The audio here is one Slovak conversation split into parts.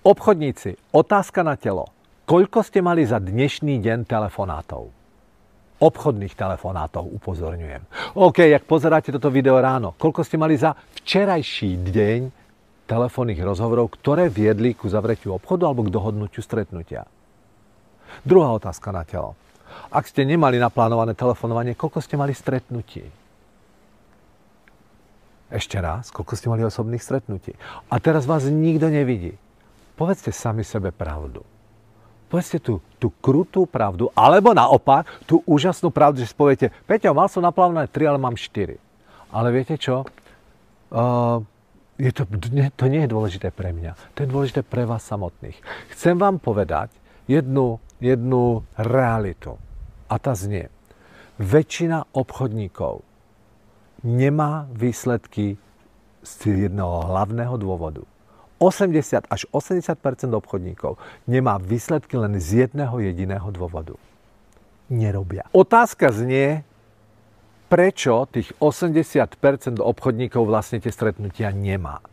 Obchodníci, otázka na telo. Koľko ste mali za dnešný deň telefonátov? Obchodných telefonátov, upozorňujem. OK, jak pozeráte toto video ráno, koľko ste mali za včerajší deň telefónnych rozhovorov, ktoré viedli ku zavretiu obchodu alebo k dohodnutiu stretnutia? Druhá otázka na telo. Ak ste nemali naplánované telefonovanie, koľko ste mali stretnutí? Ešte raz, koľko ste mali osobných stretnutí? A teraz vás nikto nevidí povedzte sami sebe pravdu. Povedzte tú, tú krutú pravdu, alebo naopak tú úžasnú pravdu, že si poviete, Peťo, mal som naplánované 3, ale mám 4. Ale viete čo? Uh, je to, nie, to nie je dôležité pre mňa. To je dôležité pre vás samotných. Chcem vám povedať jednu, jednu realitu. A tá znie. Väčšina obchodníkov nemá výsledky z jedného hlavného dôvodu. 80 až 80% obchodníkov nemá výsledky len z jedného jediného dôvodu. Nerobia. Otázka znie, prečo tých 80% obchodníkov vlastne tie stretnutia nemá.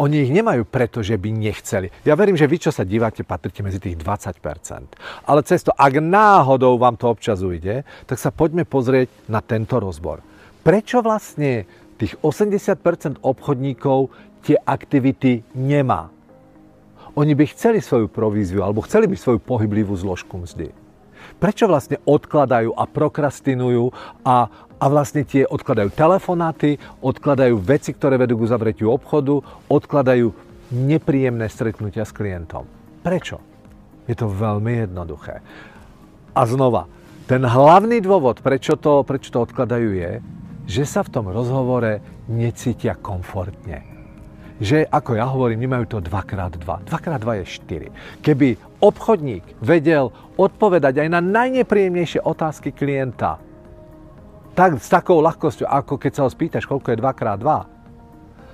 Oni ich nemajú preto, že by nechceli. Ja verím, že vy, čo sa diváte, patríte medzi tých 20% Ale cesto, ak náhodou vám to občas ujde, tak sa poďme pozrieť na tento rozbor. Prečo vlastne tých 80% obchodníkov tie aktivity nemá. Oni by chceli svoju províziu alebo chceli by svoju pohyblivú zložku mzdy. Prečo vlastne odkladajú a prokrastinujú a, a vlastne tie odkladajú telefonáty, odkladajú veci, ktoré vedú k uzavretiu obchodu, odkladajú nepríjemné stretnutia s klientom. Prečo? Je to veľmi jednoduché. A znova, ten hlavný dôvod, prečo to, prečo to odkladajú, je, že sa v tom rozhovore necítia komfortne že ako ja hovorím, nemajú to 2x2. 2x2 je 4. Keby obchodník vedel odpovedať aj na najnepríjemnejšie otázky klienta, tak s takou ľahkosťou, ako keď sa ho spýtaš, koľko je 2x2,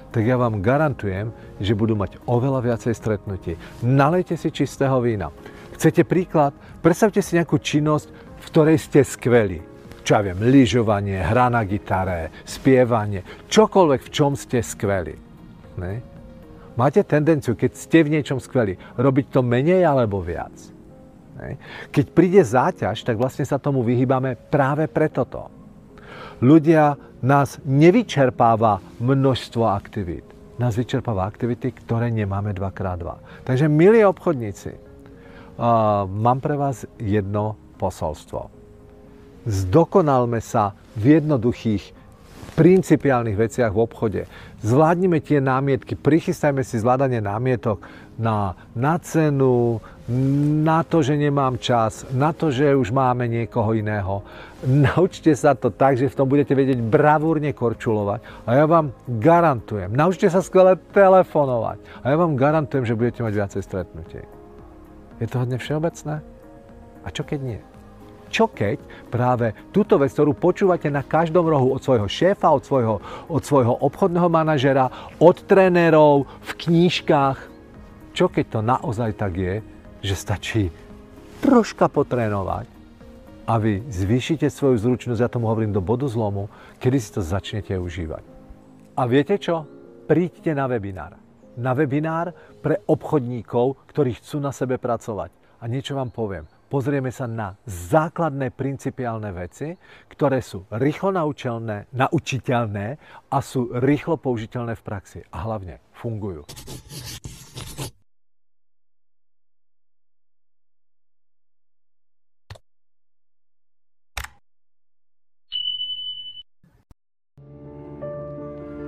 tak ja vám garantujem, že budú mať oveľa viacej stretnutí. Nalejte si čistého vína. Chcete príklad? Predstavte si nejakú činnosť, v ktorej ste skvelí. Čo ja viem, lyžovanie, hra na gitare, spievanie, čokoľvek, v čom ste skvelí Ne? Máte tendenciu, keď ste v niečom skvelí, robiť to menej alebo viac. Keď príde záťaž, tak vlastne sa tomu vyhýbame práve preto to. Ľudia nás nevyčerpáva množstvo aktivít. Nás vyčerpáva aktivity, ktoré nemáme 2x2. Takže, milí obchodníci, mám pre vás jedno posolstvo. Zdokonalme sa v jednoduchých principiálnych veciach v obchode. Zvládnime tie námietky, prichystajme si zvládanie námietok na, na cenu, na to, že nemám čas, na to, že už máme niekoho iného. Naučte sa to tak, že v tom budete vedieť bravúrne korčulovať. A ja vám garantujem, naučte sa skvele telefonovať. A ja vám garantujem, že budete mať viacej stretnutí. Je to hodne všeobecné? A čo keď nie? Čo keď práve túto vec, ktorú počúvate na každom rohu od svojho šéfa, od svojho, od svojho obchodného manažera, od trénerov, v knížkach, čo keď to naozaj tak je, že stačí troška potrénovať a vy zvýšite svoju zručnosť, ja tomu hovorím do bodu zlomu, kedy si to začnete užívať. A viete čo? Príďte na webinár. Na webinár pre obchodníkov, ktorí chcú na sebe pracovať. A niečo vám poviem pozrieme sa na základné principiálne veci, ktoré sú rýchlo naučiteľné, naučiteľné a sú rýchlo použiteľné v praxi. A hlavne fungujú.